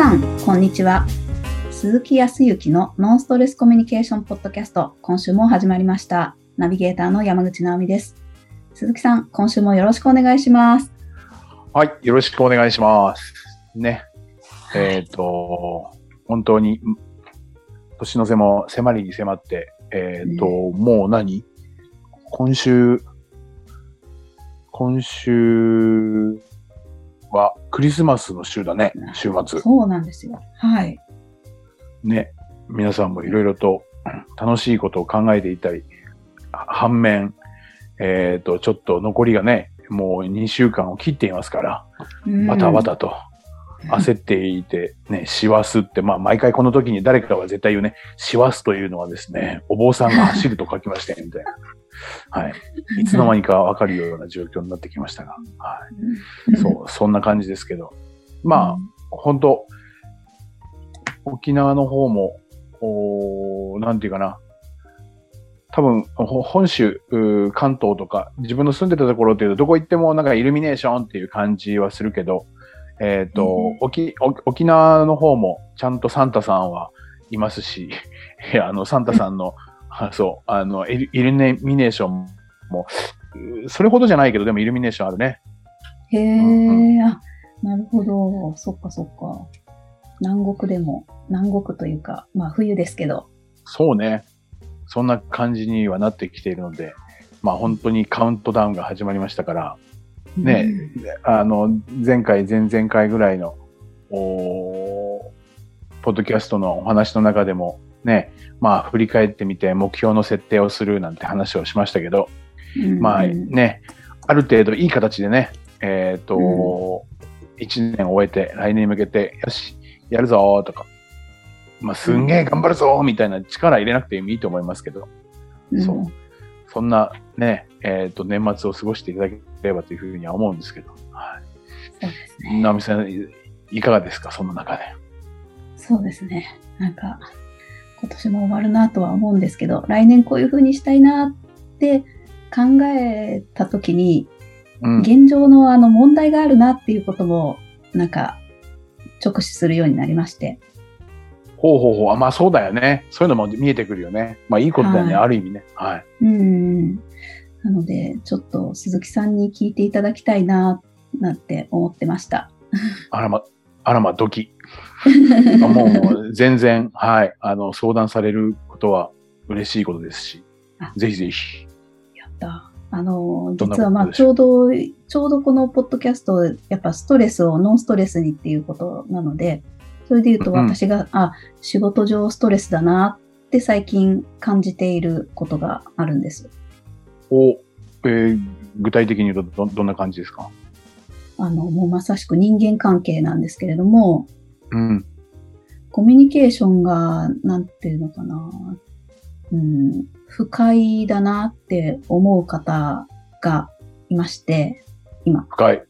さん、こんにちは。鈴木康之のノンストレスコミュニケーションポッドキャスト、今週も始まりました。ナビゲーターの山口直美です。鈴木さん、今週もよろしくお願いします。はい、よろしくお願いします。ね。えっ、と、本当に、ん年の瀬も迫りに迫って、えっ、と、もう何？今週、今週はクリスマスの週だね、週末。そうなんですよ。はい。ね。皆さんもいろいろと楽しいことを考えていたり、は反面、えっ、と、ちょっと残りがね、もう2週間を切っていますから、バタバタと焦っていて、ね、師走って、まあ、毎回この時に誰かは絶対言うね、師走というのはですね、お坊さんが走ると書きまして、みたいな。はい。いつの間にかわかるような状況になってきましたが、はい。そう、そんな感じですけど。まあ、本当沖縄の方も、おなんていうかな。多分、本州、関東とか、自分の住んでたところっていうと、どこ行ってもなんかイルミネーションっていう感じはするけど、えっ、と、うん沖、沖沖縄の方もちゃんとサンタさんはいますし、あの、サンタさんの、あ そう、あの、イルイルミネーションも、うーそれほどじゃないけど、でもイルミネーションあるね。へえ、あ、なるほど。そっかそっか。南国でも、南国というか、まあ冬ですけど。そうね。そんな感じにはなってきているので、まあ本当にカウントダウンが始まりましたから、ねあの、前回、前々回ぐらいの、おーポッドキャストのお話の中でも、ね、まあ振り返ってみて目標の設定をするなんて話をしましたけど、うん。まあうんね、ある程度いい形でね、えっ、と、一年終えて来年に向けて、よし、やるぞーとか、まあすんげえ頑張るぞーみたいな力入れなくてもいいと思いますけど、うん。そう。そんなね、えっ、と、年末を過ごしていただければというふうには思うんですけど、はそうですい。ね。直美さん、いいかがですか、その中で。そうですね。なんか、今年も終わるなとは思うんですけど、来年こういう風にしたいなって考えたときに、うん。現状のあの問題があるなっていうことも、なんか、直視するようになりまして。ほうほうほう。あまあそうだよね。そういうのも見えてくるよね。まあいいことだよね、はいある意味ね。はい。うん。なので、ちょっと鈴木さんに聞いていただきたいな、なんて思ってました。あらま、あらま、ドキ。あ もう全然、はい。あの、相談されることは嬉しいことですしあ、ぜひぜひ。やった。あの、実はまあ、ちょうど、ちょうどこのポッドキャスト、やっぱストレスをノンストレスにっていうことなので、それで言うとうん私が、あ、仕事上ストレスだなって最近感じていることがあるんです。お、えー具体的に言うとど、どんな感じですか？あの、もうまさしく人間関係なんですけれども、うん。コミュニケーションが、なんていうのかな、うん、不快だなって思う方がいまして、今。深い。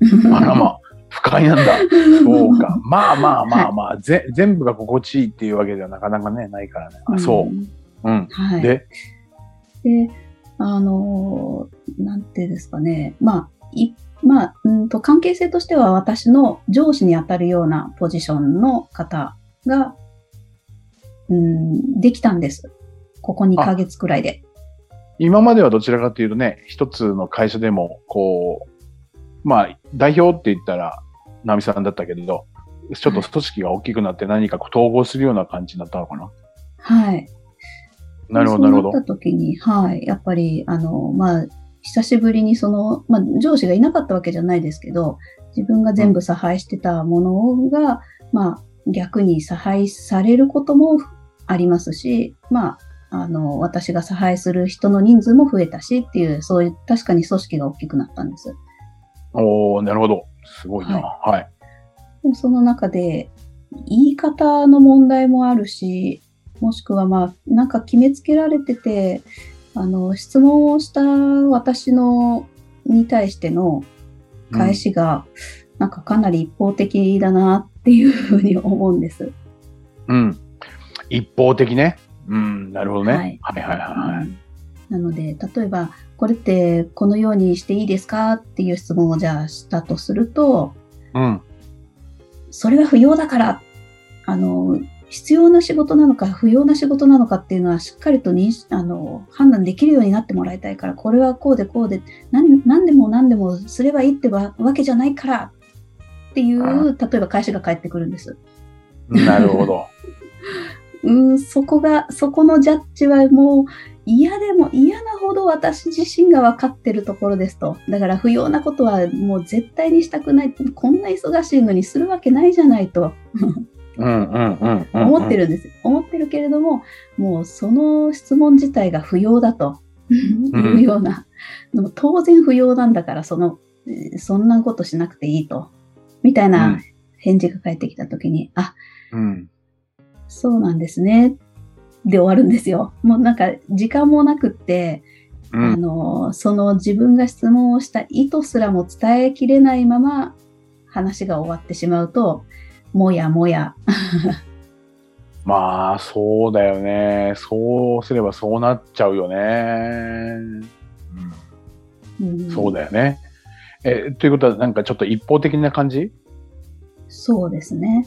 あらま、不快なんだ。そうか。まあまあまあまあ、ぜ全部が心地いいっていうわけではなかなかね、ないからね。あ、そう。んうん。はい。で、で、あのー、なんてですかね。まあ、い、まあ、うんと、関係性としては私の上司に当たるようなポジションの方が、うん、できたんです。ここ2ヶ月くらいで。今まではどちらかというとね、一つの会社でも、こう、まあ、代表って言ったら、ナミさんだったけれど、ちょっと組織が大きくなって何か統合するような感じになったのかな？はい。なるほど、なるほどそうなっ。た時に、はい。やっぱり、あの、まあ、久しぶりにその、まあ、上司がいなかったわけじゃないですけど、自分が全部差配してたものが、まあ、逆に差配されることもありますし、まあ、あの、私が差配する人の人数も増えたしっていう、そういう、確かに組織が大きくなったんです。おー、なるほど。すごいな。はい。でもその中で、言い方の問題もあるし、もしくはまあ、なんか決めつけられてて、あの、質問をした私の、に対しての返しが、なんかかなり一方的だなっていうふうに思うんです。うん。一方的ね。うん、なるほどね。ははいい、はい、はいはい。うんなので、例えば、これってこのようにしていいですかっていう質問をじゃあしたとすると、うん。それは不要だから、あの、必要な仕事なのか不要な仕事なのかっていうのはしっかりとにあの判断できるようになってもらいたいから、これはこうでこうで、何何でも何でもすればいいってわけじゃないからっていう、例えば会社が返ってくるんです。なるほど。うん、そこが、そこのジャッジはもう嫌でも嫌なほど私自身が分かってるところですと。だから不要なことはもう絶対にしたくない。こんな忙しいのにするわけないじゃないと。思ってるんです。思ってるけれども、もうその質問自体が不要だと。いうような、でも当然不要なんだから、その、そんなことしなくていいと、みたいな返事が返ってきたときに、あ、うん、そうなんですね。で終わるんですよ。もうなんか時間もなくって、うん、あの、その自分が質問をした意図すらも伝えきれないまま話が終わってしまうと、もやもや。まあ、そうだよね。そうすればそうなっちゃうよね。うん、うん、そうだよね。え、ということは、なんかちょっと一方的な感じ？そうですね。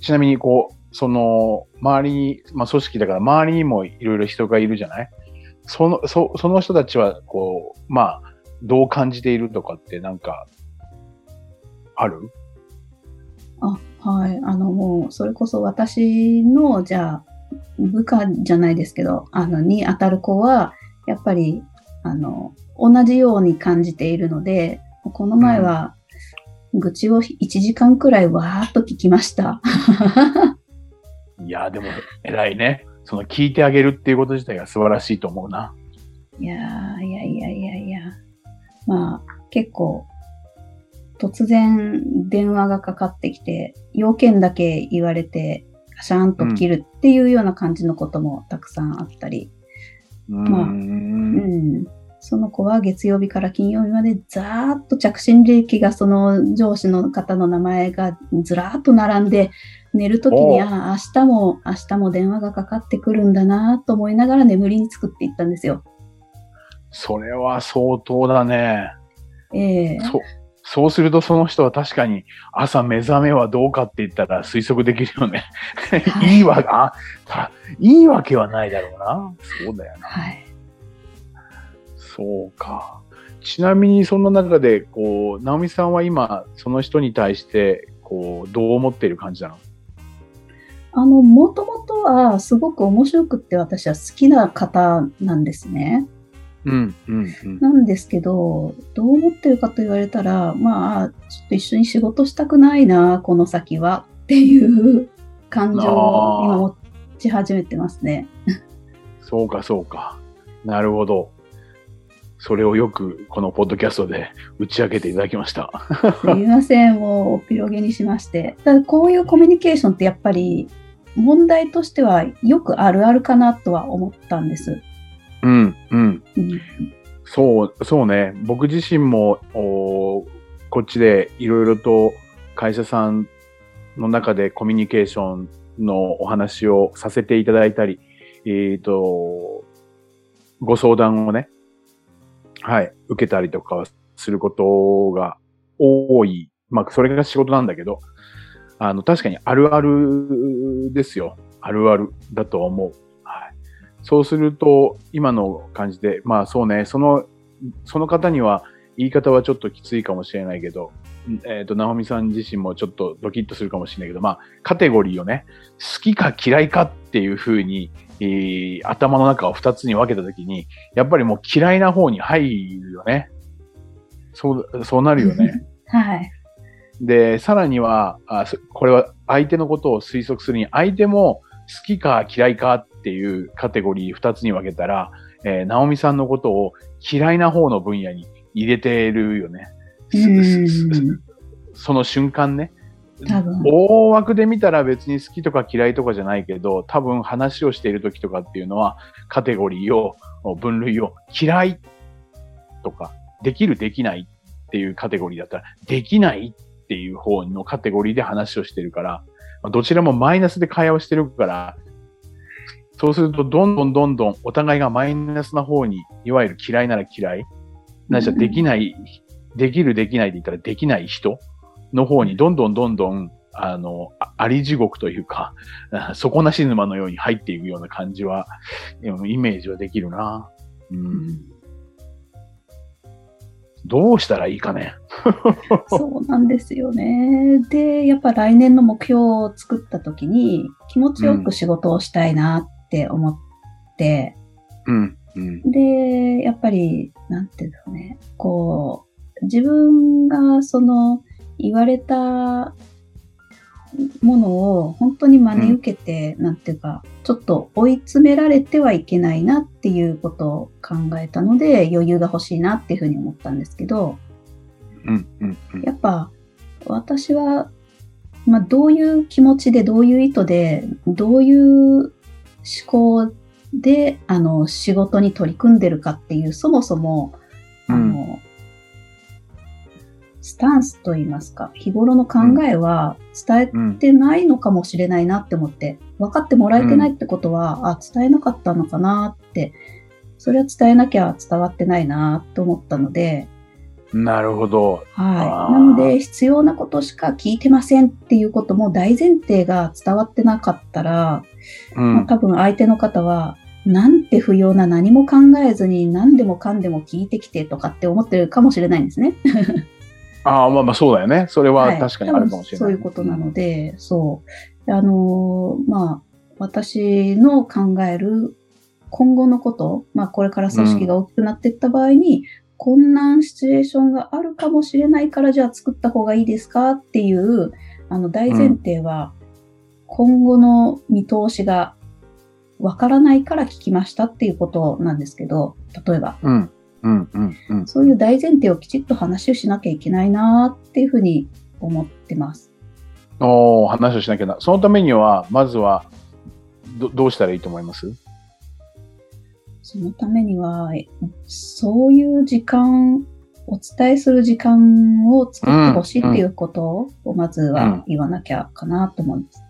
ちなみに、こう、その、周りに、まあ組織だから周りにもいろいろ人がいるじゃない？その、そ、その人たちは、こう、まあ、どう感じているとかってなんか、ある？あ、はい。あの、もう、それこそ私の、じゃあ、部下じゃないですけど、あの、に当たる子は、やっぱり、あの、同じように感じているので、この前は、愚痴を1時間くらいわーっと聞きました。いや、でも、偉いね。その聞いてあげるっていうこと自体が素晴らしいと思うな。いやいやいやいやいや。まあ、結構、突然電話がかかってきて、要件だけ言われて、ガシャンと切るっていうような感じのこともたくさんあったり。うん、まあ、うん。その子は月曜日から金曜日までざーっと着信履歴がその上司の方の名前がずらーっと並んで、寝るときに、ああ、明日も、明日も電話がかかってくるんだなと思いながら眠りにつくって言ったんですよ。それは相当だね。ええー、そそうするとその人は確かに朝目覚めはどうかって言ったら推測できるよね。はい、いいわ、あ、いいわけはないだろうな。そうだよな。はい。そうか。ちなみにその中で、こう、直美さんは今、その人に対して、こう、どう思っている感じなの？あの、もともとはすごく面白くって私は好きな方なんですね。うんうんうん、なんですけど、どう思ってるかと言われたら、まあ、ちょっと一緒に仕事したくないな、この先はっていう感情を今持ち始めてますね。そうか、そうか。なるほど。それをよくこのポッドキャストで打ち明けていただきました。すみません、もうおっぴろげにしまして。ただこういうコミュニケーションってやっぱり問題としてはよくあるあるかなとは思ったんです。うん、うん。そう、そうね。僕自身も、おこっちでいろいろと会社さんの中でコミュニケーションのお話をさせていただいたり、えっ、ー、と、ご相談をね、はい、受けたりとかすることが多い。まあ、それが仕事なんだけど、あの、確かにあるあるですよ。あるあるだと思う。そうすると、今の感じで、まあそうね、その、その方には言い方はちょっときついかもしれないけど、えっ、ー、と、直美さん自身もちょっとドキッとするかもしれないけど、まあ、カテゴリーをね、好きか嫌いかっていうふうに、えー、頭の中を二つに分けたときに、やっぱりもう嫌いな方に入るよね。そう、そうなるよね。はい。で、さらにはあ、これは相手のことを推測するに、相手も好きか嫌いかっていうカテゴリー二つに分けたら、えー、ナオミさんのことを嫌いな方の分野に入れてるよね。その瞬間ね。大枠で見たら別に好きとか嫌いとかじゃないけど、多分話をしている時とかっていうのは、カテゴリーを、分類を嫌いとか、できるできないっていうカテゴリーだったら、できないっていう方のカテゴリーで話をしてるから、どちらもマイナスで会話をしてるから、そうすると、どんどんどんどんお互いがマイナスな方に、いわゆる嫌いなら嫌い、ないしはできないできるできないで言ったらできない人の方にどんどんどんどん、あの、ああり地獄というか、あ 底なし沼のように入っていくような感じは、うんイメージはできるな。う。うんんどうしたらいいかね。そうなんですよね。で、やっぱ来年の目標を作った時に気持ちよく仕事をしたいなって思って、うん。うん。で、やっぱり、なんていうんだろうね、こう、自分がその言われたものを本当に真に受けて、なんていうか、ちょっと追い詰められてはいけないなっていうことを考えたので、余裕が欲しいなっていうふうに思ったんですけど、うん。うん。うんやっぱ私は、まあ、どういう気持ちで、どういう意図で、どういう思考で、あの、仕事に取り組んでるかっていう、そもそも、あの、スタンスといいますか、日頃の考えは伝うんえてないのかもしれないなって思って、分かってもらえてないってことは、あ、伝えなかったのかなって、それは伝えなきゃ伝わってないなと思ったので、なるほど。はい。なので、必要なことしか聞いてませんっていうことも大前提が伝わってなかったら、うん。まあ多分相手の方は、なんて不要な何も考えずに何でもかんでも聞いてきてとかって思ってるかもしれないんですね。ああ、まあまあそうだよね。それははい確かにあるかもしれない。多分そういうことなので、そう。あのーまあ、私の考える今後のこと、まあこれから組織が大きくなっていった場合に、困難シチュエーションがあるかもしれないから、じゃあ作った方がいいですかっていう、あの大前提は、今後の見通しがわからないから聞きましたっていうことなんですけど、例えば、うん。うん。うん。うん。そういう大前提をきちっと話をしなきゃいけないなっていうふうに思ってます。おー話をしなきゃな。そのためには、まずは、ど、どうしたらいいと思います？そのためには、えそういう時間、お伝えする時間を作ってほしいっていうことを、まずうんは言わなきゃかなと思います。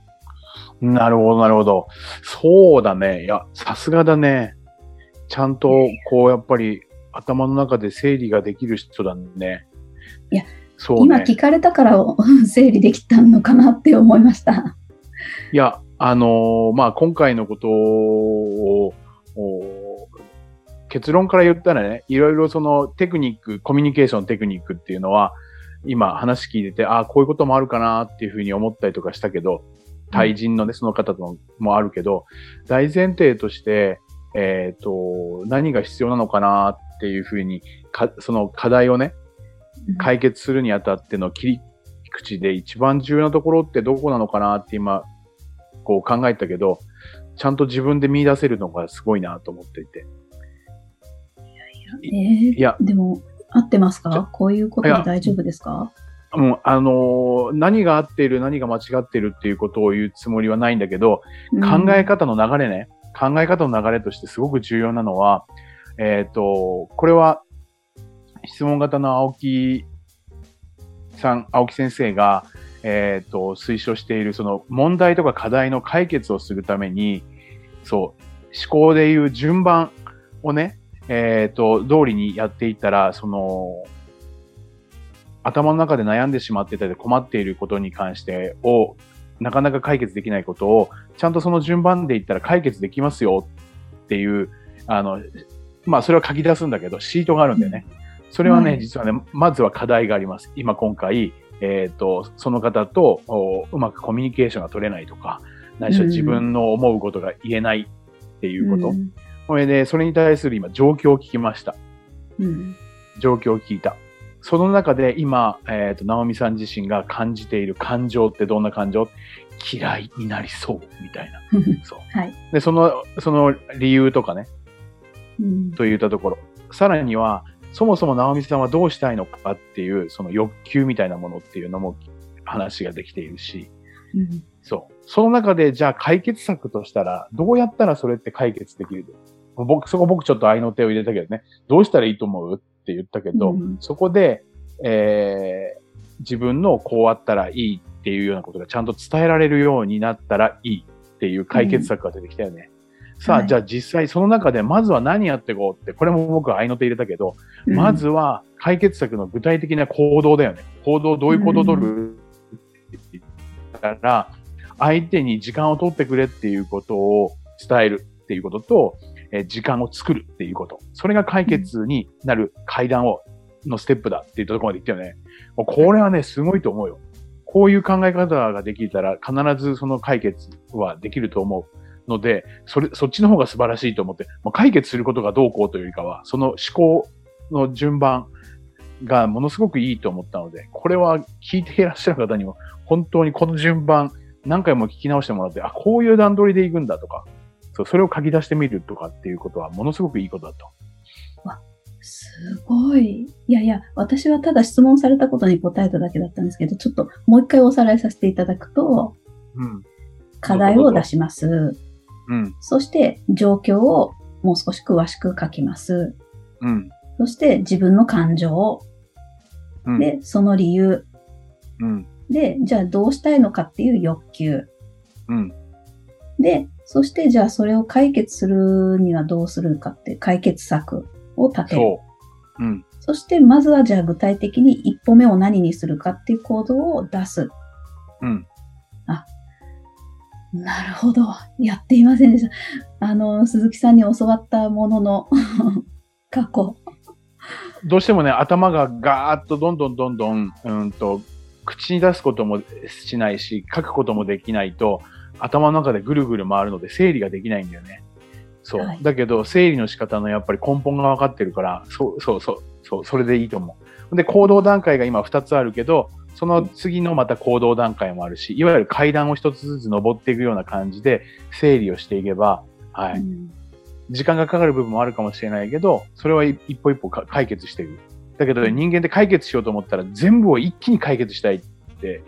なるほど、なるほど。そうだね。いや、さすがだね。ちゃんと、こう、やっぱり、頭の中で整理ができる人だね。いや、そうね。今聞かれたから 整理できたのかなって思いました。いや、あのーまあ、今回のことを、お結論から言ったらね、いろいろそのテクニック、コミュニケーションテクニックっていうのは、今話聞いてて、ああ、こういうこともあるかなっていうふうに思ったりとかしたけど、対人のね、その方ともあるけど、大前提として、えっ、と、何が必要なのかなっていうふうに、か、その課題をね、解決するにあたっての切り口で一番重要なところってどこなのかなって今、こう考えたけど、ちゃんと自分で見出せるのがすごいなと思っていて。えーいや、でも、合ってますか？こういうことで大丈夫ですか？うん、あのー何が合っている、何が間違っているっていうことを言うつもりはないんだけど、考え方の流れね、考え方の流れとしてすごく重要なのは、えっ、と、これは質問型の青木さん、青木先生が、えっ、と、推奨しているその問題とか課題の解決をするために、そう、思考でいう順番をね、えっ、と、通りにやっていったら、その、頭の中で悩んでしまってたり困っていることに関してを、なかなか解決できないことを、ちゃんとその順番で言ったら解決できますよっていう、あの、まあそれは書き出すんだけど、シートがあるんだよね。それはね、はい実はね、まずは課題があります。今今回、えっ、と、その方とおうまくコミュニケーションが取れないとか、何しろうん自分の思うことが言えないっていうこと。うんそれで、それに対する今、状況を聞きました。うん状況を聞いた。その中で今、えっ、と、直美さん自身が感じている感情ってどんな感情？嫌いになりそうみたいな。そう。はい。で、その、その理由とかね、うんといったところ。さらには、そもそも直美さんはどうしたいのかっていう、その欲求みたいなものっていうのも話ができているし、うんそう。その中で、じゃあ解決策としたら、どうやったらそれって解決できる僕、そこ僕ちょっと愛の手を入れたけどね、どうしたらいいと思う？って言ったけど、うん。そこで、えー自分のこうあったらいいっていうようなことがちゃんと伝えられるようになったらいいっていう解決策が出てきたよね。さあ、はい。じゃあ実際その中でまずは何やっていこうって、これも僕は合いの手入れたけど、まずは解決策の具体的な行動だよね。行動、どういう行動を取る？って言ったら、相手に時間を取ってくれっていうことを伝えるっていうことと、え時間を作るっていうこと。それが解決になる階段を、のステップだって言ったところまで言ったよね。もうこれはね、すごいと思うよ。こういう考え方ができたら必ずその解決はできると思うので、それ、そっちの方が素晴らしいと思って、もう解決することがどうこうというよりかは、その思考の順番がものすごくいいと思ったので、これは聞いていらっしゃる方にも、本当にこの順番、何回も聞き直してもらって、あ、こういう段取りでいくんだとか、そう、それを書き出してみるとかっていうことはものすごくいいことだと。すごい。いやいや、私はただ質問されたことに答えただけだったんですけど、ちょっともう一回おさらいさせていただくと、うん。課題を出します。うん。そして状況をもう少し詳しく書きます。うん。そして自分の感情うん。で、その理由うん。で、じゃあどうしたいのかっていう欲求うん。で、そしてじゃあそれを解決するにはどうするかって解決策を立てる。そう。うん。そしてまずはじゃあ具体的に一歩目を何にするかっていう行動を出す。うん。なるほど。やっていませんでした。あの、鈴木さんに教わったものの 過去。どうしてもね、頭がガーッとどんどんどんどん、うんと、口に出すこともしないし、書くこともできないと、頭の中でぐるぐる回るので整理ができないんだよね。そう。はいだけど、整理の仕方のやっぱり根本が分かってるから、そうそうそう、そう、それでいいと思う。で、行動段階が今2つあるけど、その次のまた行動段階もあるし、いわゆる階段を一つずつ登っていくような感じで整理をしていけば、はい。うん時間がかかる部分もあるかもしれないけど、それは一一歩一歩か解決していく。だけど人間って解決しようと思ったら全部を一気に解決したいって、え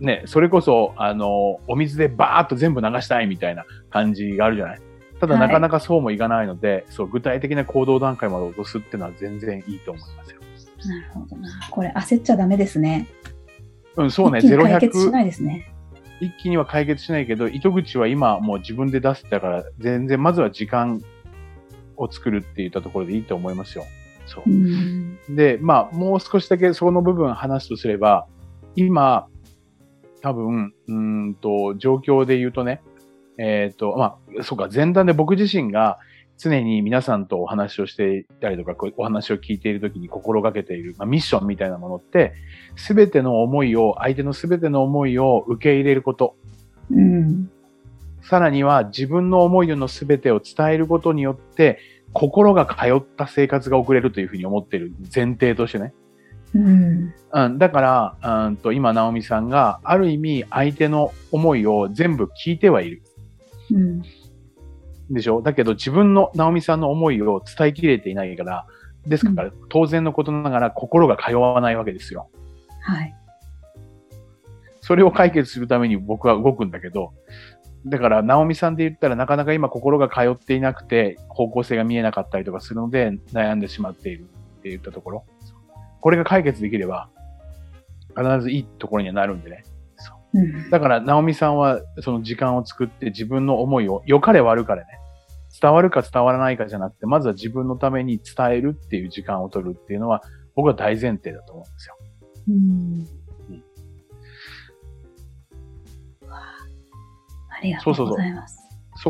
ね、それこそ、あの、お水でバーッと全部流したいみたいな感じがあるじゃない？ただはいなかなかそうもいかないので、そう、具体的な行動段階まで落とすっていうのは全然いいと思いますよ。なるほどな。これ焦っちゃダメですね。うん、そうね、一気にゼロ解決し100、ないですね。一気には解決しないけど、糸口は今もう自分で出してたから、全然まずは時間を作るって言ったところでいいと思いますよ。そうう。ん。で、まあ、もう少しだけその部分話すとすれば、今、多分、うーんと、状況で言うとね、えっ、と、まあ、そうか、前段で僕自身が常に皆さんとお話をしていたりとか、お話を聞いているときに心がけている、まあ、ミッションみたいなものって、すべての思いを、相手のすべての思いを受け入れること。うん。さらには自分の思いのすべてを伝えることによって、心が通った生活が送れるというふうに思っている前提としてね。うん。うん、だから、うんと今、直美さんがある意味相手の思いを全部聞いてはいる。うん。でしょ？だけど自分の直美さんの思いを伝えきれていないから、ですから、当然のことながら心が通わないわけですよ。はい。それを解決するために僕は動くんだけど、だから、直美さんで言ったらなかなか今心が通っていなくて、方向性が見えなかったりとかするので、悩んでしまっているって言ったところ。これが解決できれば、必ずいいところにはなるんでね。うん。だから、直美さんはその時間を作って自分の思いを、良かれ悪かれね、伝わるか伝わらないかじゃなくて、まずは自分のために伝えるっていう時間を取るっていうのは、僕は大前提だと思うんですよ。うん。わあありがとうございます。そ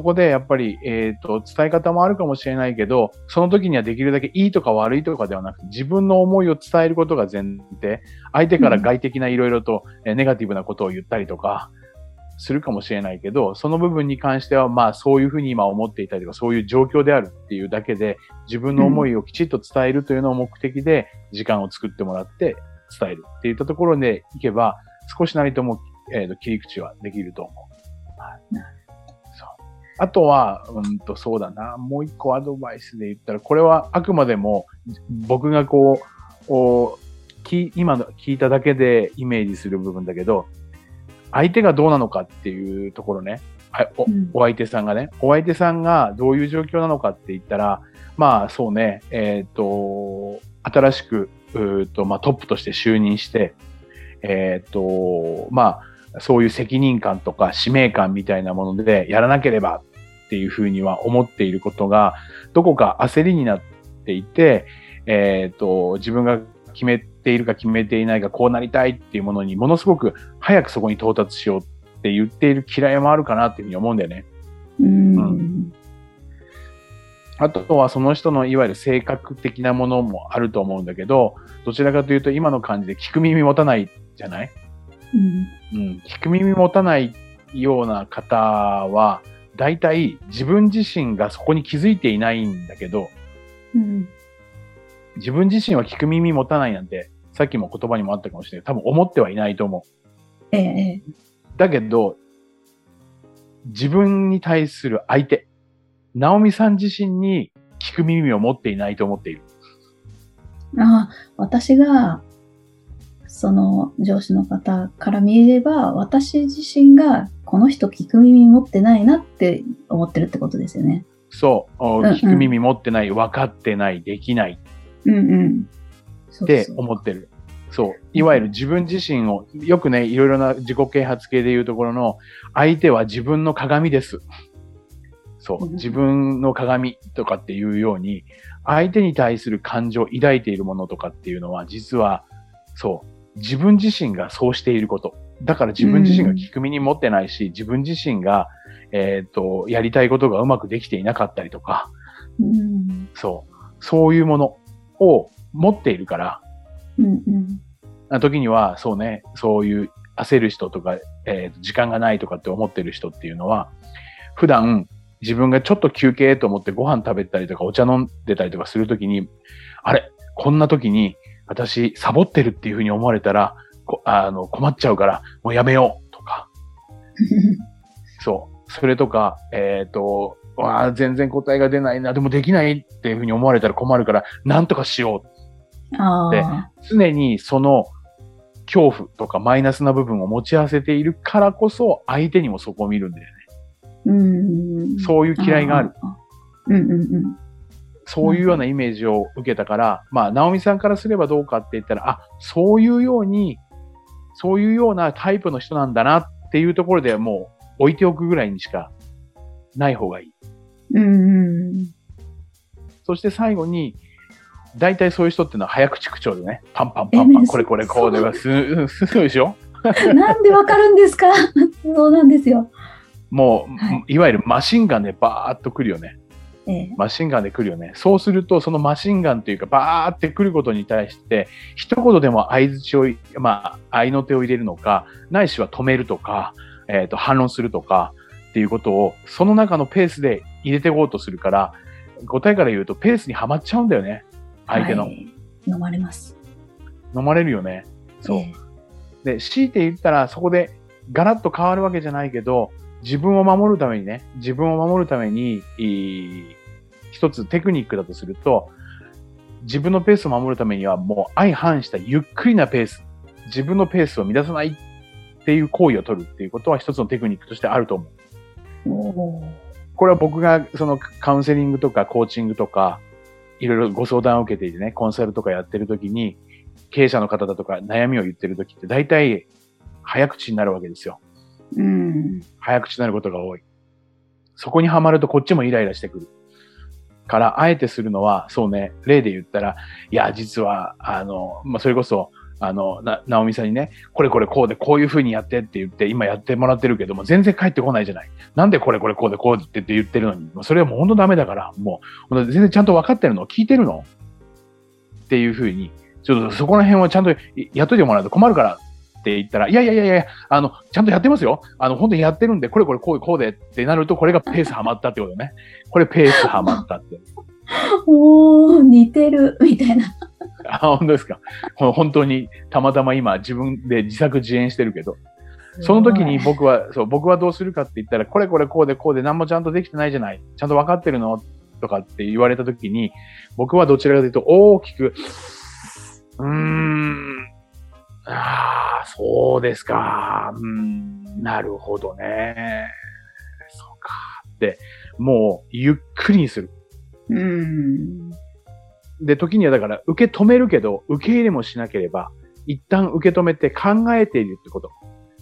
こでやっぱり、えっ、と、伝え方もあるかもしれないけど、その時にはできるだけいいとか悪いとかではなくて、自分の思いを伝えることが前提、相手から外的ないろいろと、えーネガティブなことを言ったりとか、するかもしれないけど、その部分に関しては、まあそういうふうに今思っていたりとか、そういう状況であるっていうだけで、自分の思いをきちっと伝えるというのを目的で、時間を作ってもらって伝えるっていったところでいけば、少しなりとも、えーと切り口はできると思う。あとは、うんと、そうだな。もう一個アドバイスで言ったら、これはあくまでも僕がこう、おき今の聞いただけでイメージする部分だけど、相手がどうなのかっていうところね。あおうんお相手さんがね。お相手さんがどういう状況なのかって言ったら、まあそうね、えっ、と、新しく、うーと、まあトップとして就任して、えっ、と、まあ、そういう責任感とか使命感みたいなものでやらなければっっていうふうには思っていることが、どこか焦りになっていて、えっ、と、自分が決めているか決めていないか、こうなりたいっていうものにものすごく早くそこに到達しようって言っている嫌いもあるかなっていうふうに思うんだよね。うん。うあとはその人のいわゆる性格的なものもあると思うんだけど、どちらかというと今の感じで聞く耳持たないじゃない？うん。うん。聞く耳持たないような方は、大体自分自身がそこに気づいていないんだけど、うん。自分自身は聞く耳持たないなんて、さっきも言葉にもあったかもしれない。多分思ってはいないと思う。ええ、ええ。だけど、自分に対する相手、ナオミさん自身に聞く耳を持っていないと思っている。ああ、私が、その上司の方から見れば、私自身がこの人聞く耳持ってないなって思ってるってことですよね。そう、おうんうん聞く耳持ってない、分かってない、できないうんうん。そって思ってる。そう。いわゆる自分自身を、よくね、いろいろな自己啓発系でいうところの、相手は自分の鏡です。そうう。ん自分の鏡とかっていうように、相手に対する感情を抱いているものとかっていうのは、実は、そう。自分自身がそうしていること。だから自分自身が聞く耳持ってないし、自分自身が、えっ、と、やりたいことがうまくできていなかったりとか、うん。そう。そういうものを持っているから、うんうん。な時には、そうね、そういう焦る人とか、えー時間がないとかって思ってる人っていうのは、普段自分がちょっと休憩と思ってご飯食べたりとかお茶飲んでたりとかするときに、あれ、こんな時に私サボってるっていうふうに思われたら、こあの困っちゃうからもうやめようとか、そう。それとか、えっ、と、わあ全然答えが出ないな、でもできないっていうふうに思われたら困るから、なんとかしようあであ、常にその恐怖とかマイナスな部分を持ち合わせているからこそ、相手にもそこを見るんだよね。うん。そういう嫌いがある。あ。うんうんうん。そういうようなイメージを受けたから、まあ、直美さんからすればどうかって言ったら、あ、そういうように、そういうようなタイプの人なんだなっていうところでもう置いておくぐらいにしかない方がいい。うんうんそして最後に、大体そういう人っていうのは早口口調でね、パンパンパンパン、これこれこうではす、すごいでしょ？うん。なんでわかるんですか？そうなんですよ。もう、、はいわゆるマシンガンでバーっと来るよね。ええ。マシンガンで来るよね。そうすると、そのマシンガンというか、バーって来ることに対して、一言でも相槌を、まあ、合いの手を入れるのか、ないしは止めるとか、えっ、と、反論するとか、っていうことを、その中のペースで入れていこうとするから、答えから言うと、ペースにはまっちゃうんだよね。相手の。はい飲まれます。飲まれるよね。そう。えで、強いて言ったら、そこでガラッと変わるわけじゃないけど、自分を守るためにね、自分を守るために、いい一つテクニックだとすると、自分のペースを守るためには、もう相反したゆっくりなペース、自分のペースを乱さないっていう行為を取るっていうことは一つのテクニックとしてあると思う。これは僕がそのカウンセリングとかコーチングとか、いろいろご相談を受けていてね、コンサルとかやってるときに、経営者の方だとか悩みを言ってるときって大体早口になるわけですよ。うん。早口になることが多い。そこにはまるとこっちもイライラしてくる。から、あえてするのは、そうね、例で言ったら、いや、実は、あの、まあ、それこそ、あの、な、なおみさんにね、これこれこうでこういう風にやってって言って、今やってもらってるけども、全然帰ってこないじゃない。なんでこれこれこうでこうって言ってるのに、それはもう本当ダメだから、もう、全然ちゃんと分かってるの聞いてるのっていう風に、ちょっとそこら辺はちゃんとやっといてもらうと困るからって言ったら、いやいやいやいや、あの、ちゃんとやってますよ。あの、本当にやってるんで、これこれこうでこうでってなると、これがペースはまったってことね。これペースはまったって。おー、似てる、みたいな。あ、本当ですか。ほ本当に、たまたま今自分で自作自演してるけど、その時に僕は、そう、僕はどうするかって言ったら、これこれこうでこうで何もちゃんとできてないじゃない。ちゃんと分かってるの？とかって言われた時に、僕はどちらかというと大きく、うーん、ああ、そうですか。うーん、なるほどね。そうか。って、もう、ゆっくりにする。うん。で、時にはだから、受け止めるけど、受け入れもしなければ、一旦受け止めて考えているってこと。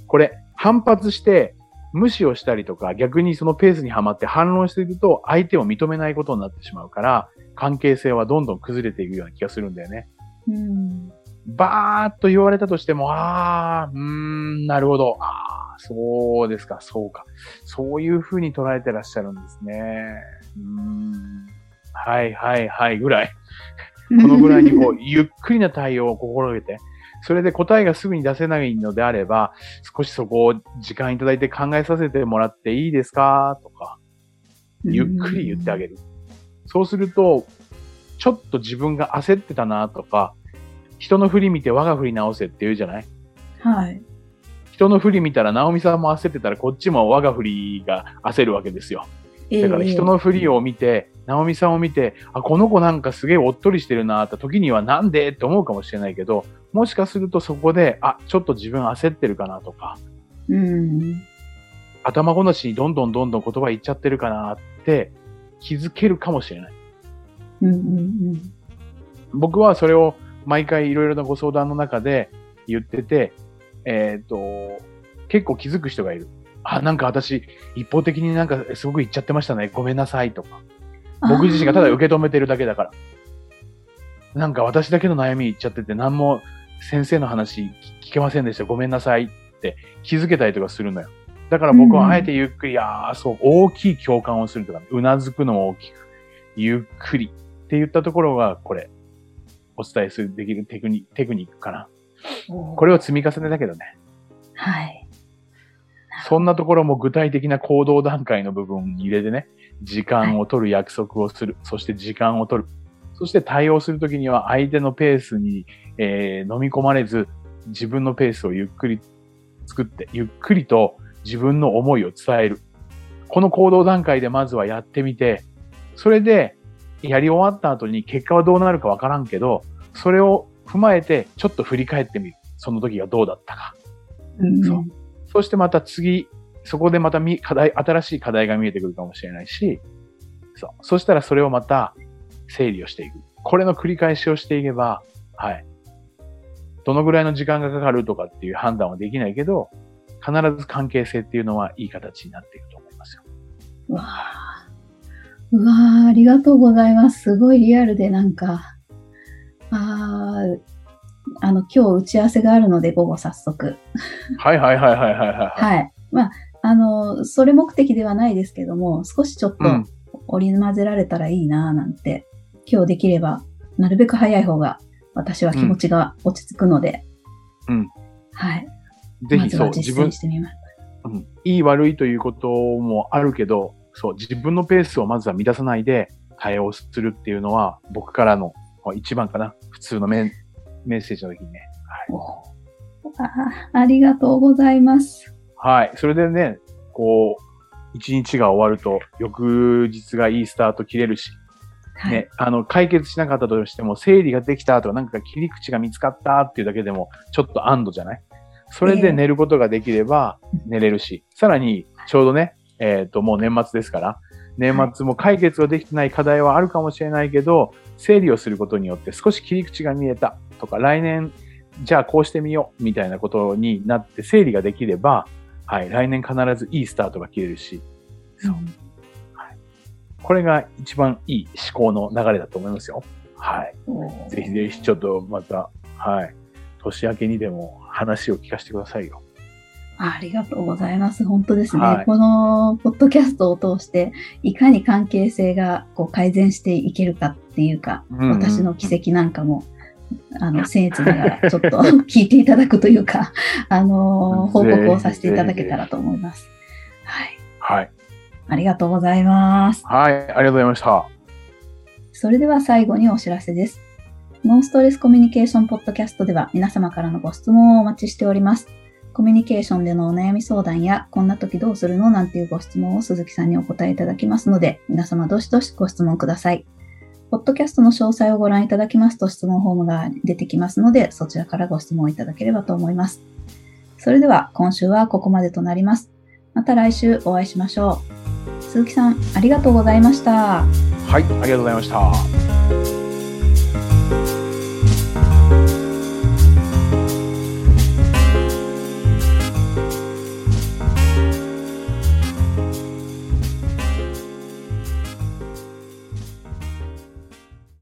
これ、反発して、無視をしたりとか、逆にそのペースにはまって反論していると、相手を認めないことになってしまうから、関係性はどんどん崩れていくような気がするんだよね。うん。バーっと言われたとしても、ああ、うーん、なるほど。ああ、そうですか、そうか。そういうふうに捉えてらっしゃるんですね。うーん。はいはいはいぐらい。このぐらいにこう、ゆっくりな対応を心がけて、それで答えがすぐに出せないのであれば、少しそこを時間いただいて考えさせてもらっていいですか？とか、ゆっくり言ってあげる。そうすると、ちょっと自分が焦ってたなとか、人の振り見て我が振り直せって言うじゃない？はい。人の振り見たら、直美さんも焦ってたら、こっちも我が振りが焦るわけですよ。だから人の振りを見て、直美さんを見て、あ、この子なんかすげえおっとりしてるなって時にはなんでって思うかもしれないけど、もしかするとそこで、あ、ちょっと自分焦ってるかなとか、ええうん。頭ごなしにどんどんどんどん言葉言っちゃってるかなって気づけるかもしれない。うんうん僕はそれを毎回いろいろなご相談の中で言ってて、えっ、と、結構気づく人がいる。あ、なんか私、一方的になんかすごく言っちゃってましたね。ごめんなさいとか。うん。僕自身がただ受け止めてるだけだから。なんか私だけの悩み言っちゃってて、何も先生の話聞けませんでした。ごめんなさいって気づけたりとかするのよ。だから僕はあえてゆっくり、ああ、そう、大きい共感をするとか、うなずくのも大きく、ゆっくりって言ったところが、これ、お伝えする、できるテクニテクニックかな。これを積み重ねだけどね。はい。そんなところも具体的な行動段階の部分に入れてね、時間を取る約束をする。そして時間を取る。そして対応するときには相手のペースに、えー飲み込まれず、自分のペースをゆっくり作って、ゆっくりと自分の思いを伝える。この行動段階でまずはやってみて、それでやり終わった後に結果はどうなるかわからんけど、それを踏まえてちょっと振り返ってみる。その時がどうだったか。うんそうそしてまた次、そこでまたみ課題、新しい課題が見えてくるかもしれないし、そう。そしたらそれをまた整理をしていく。これの繰り返しをしていけば、はい。どのぐらいの時間がかかるとかっていう判断はできないけど、必ず関係性っていうのはいい形になっていくと思いますよ。うわあうわあありがとうございます。すごいリアルでなんか、ああ、あの、今日打ち合わせがあるので、午後早速。はいはいはいはいはいはい。はい。まあ、あの、それ目的ではないですけども、少しちょっとうん。織り交ぜられたらいいなぁなんて、今日できれば、なるべく早い方が、私は気持ちが落ち着くので、うん。はい。ぜひそう、自分践、してみます。うん、いい悪いということもあるけど、そう、自分のペースをまずは乱さないで対応するっていうのは、僕からの一番かな。普通のメンメッセージの時にね。おあありがとうございます。はい。それでね、こう、一日が終わると、翌日がいいスタート切れるし、はい。ね、あの、解決しなかったとしても、整理ができたとか、なんか切り口が見つかったっていうだけでも、ちょっと安堵じゃない？それええで寝ることができればうん寝れるし、さらに、ちょうどね、えっ、と、もう年末ですから、年末も解決ができてない課題はあるかもしれないけど、整理をすることによって少し切り口が見えたとか、来年、じゃあこうしてみようみたいなことになって整理ができれば、はい、来年必ずいいスタートが切れるし、そうこれが一番いい思考の流れだと思いますよ。はい。うんぜひぜひちょっとまた、はい。年明けにでも話を聞かせてくださいよ。ありがとうございます。本当ですね。はいこのポッドキャストを通して、いかに関係性がこう改善していけるかっていうか、うん私の奇跡なんかも、あの、僭越ながらちょっと 聞いていただくというか、あの、報告をさせていただけたらと思います。はい。はい。ありがとうございます。はい。ありがとうございました。それでは最後にお知らせです。ノンストレスコミュニケーションポッドキャストでは皆様からのご質問をお待ちしております。コミュニケーションでのお悩み相談や、こんな時どうするの？なんていうご質問を鈴木さんにお答えいただきますので、皆様どしどしご質問ください。ポッドキャストの詳細をご覧いただきますと質問フォームが出てきますので、そちらからご質問いただければと思います。それでは今週はここまでとなります。また来週お会いしましょう。鈴木さん、ありがとうございました。はい。ありがとうございました。